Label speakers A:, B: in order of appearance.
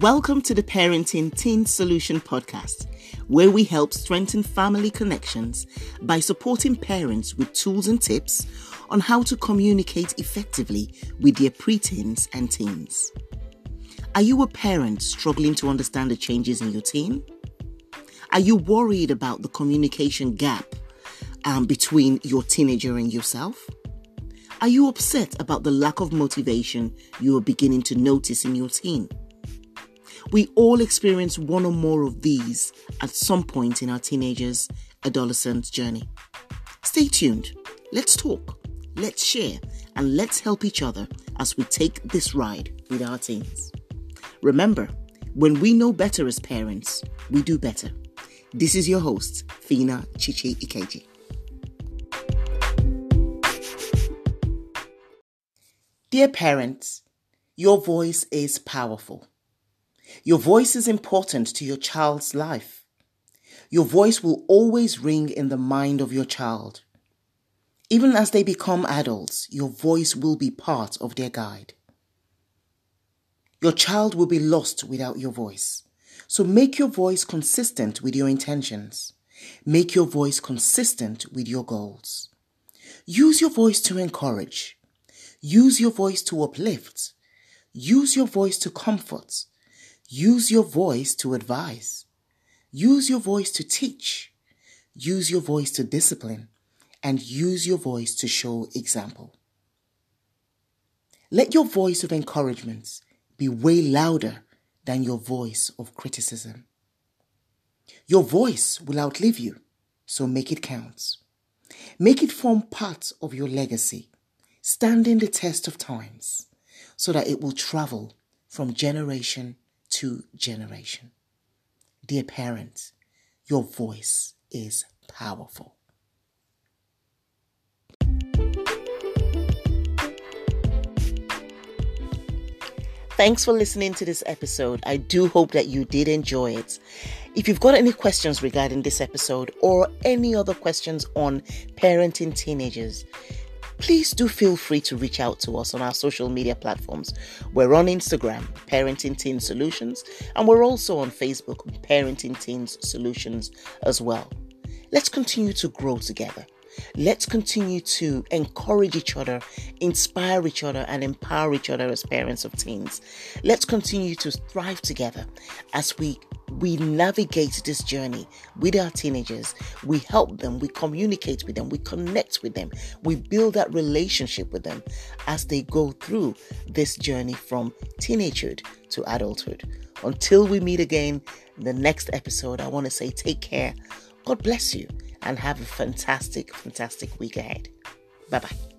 A: Welcome to the Parenting Teen Solution podcast, where we help strengthen family connections by supporting parents with tools and tips on how to communicate effectively with their preteens and teens. Are you a parent struggling to understand the changes in your teen? Are you worried about the communication gap um, between your teenager and yourself? Are you upset about the lack of motivation you are beginning to notice in your teen? We all experience one or more of these at some point in our teenagers' adolescent journey. Stay tuned. Let's talk, let's share, and let's help each other as we take this ride with our teens. Remember, when we know better as parents, we do better. This is your host, Fina Chichi Ikeji. Dear parents, your voice is powerful. Your voice is important to your child's life. Your voice will always ring in the mind of your child. Even as they become adults, your voice will be part of their guide. Your child will be lost without your voice. So make your voice consistent with your intentions. Make your voice consistent with your goals. Use your voice to encourage. Use your voice to uplift. Use your voice to comfort. Use your voice to advise. Use your voice to teach. Use your voice to discipline. And use your voice to show example. Let your voice of encouragement be way louder than your voice of criticism. Your voice will outlive you, so make it count. Make it form part of your legacy, standing the test of times, so that it will travel from generation to generation. Dear parents, your voice is powerful. Thanks for listening to this episode. I do hope that you did enjoy it. If you've got any questions regarding this episode or any other questions on parenting teenagers, please do feel free to reach out to us on our social media platforms. We're on Instagram, Parenting Teen Solutions, and we're also on Facebook, Parenting Teens Solutions as well. Let's continue to grow together. Let's continue to encourage each other, inspire each other, and empower each other as parents of teens. Let's continue to thrive together as we we navigate this journey with our teenagers. We help them, we communicate with them, we connect with them, we build that relationship with them as they go through this journey from teenagehood to adulthood. Until we meet again, in the next episode, I want to say take care. God bless you and have a fantastic, fantastic week ahead. Bye bye.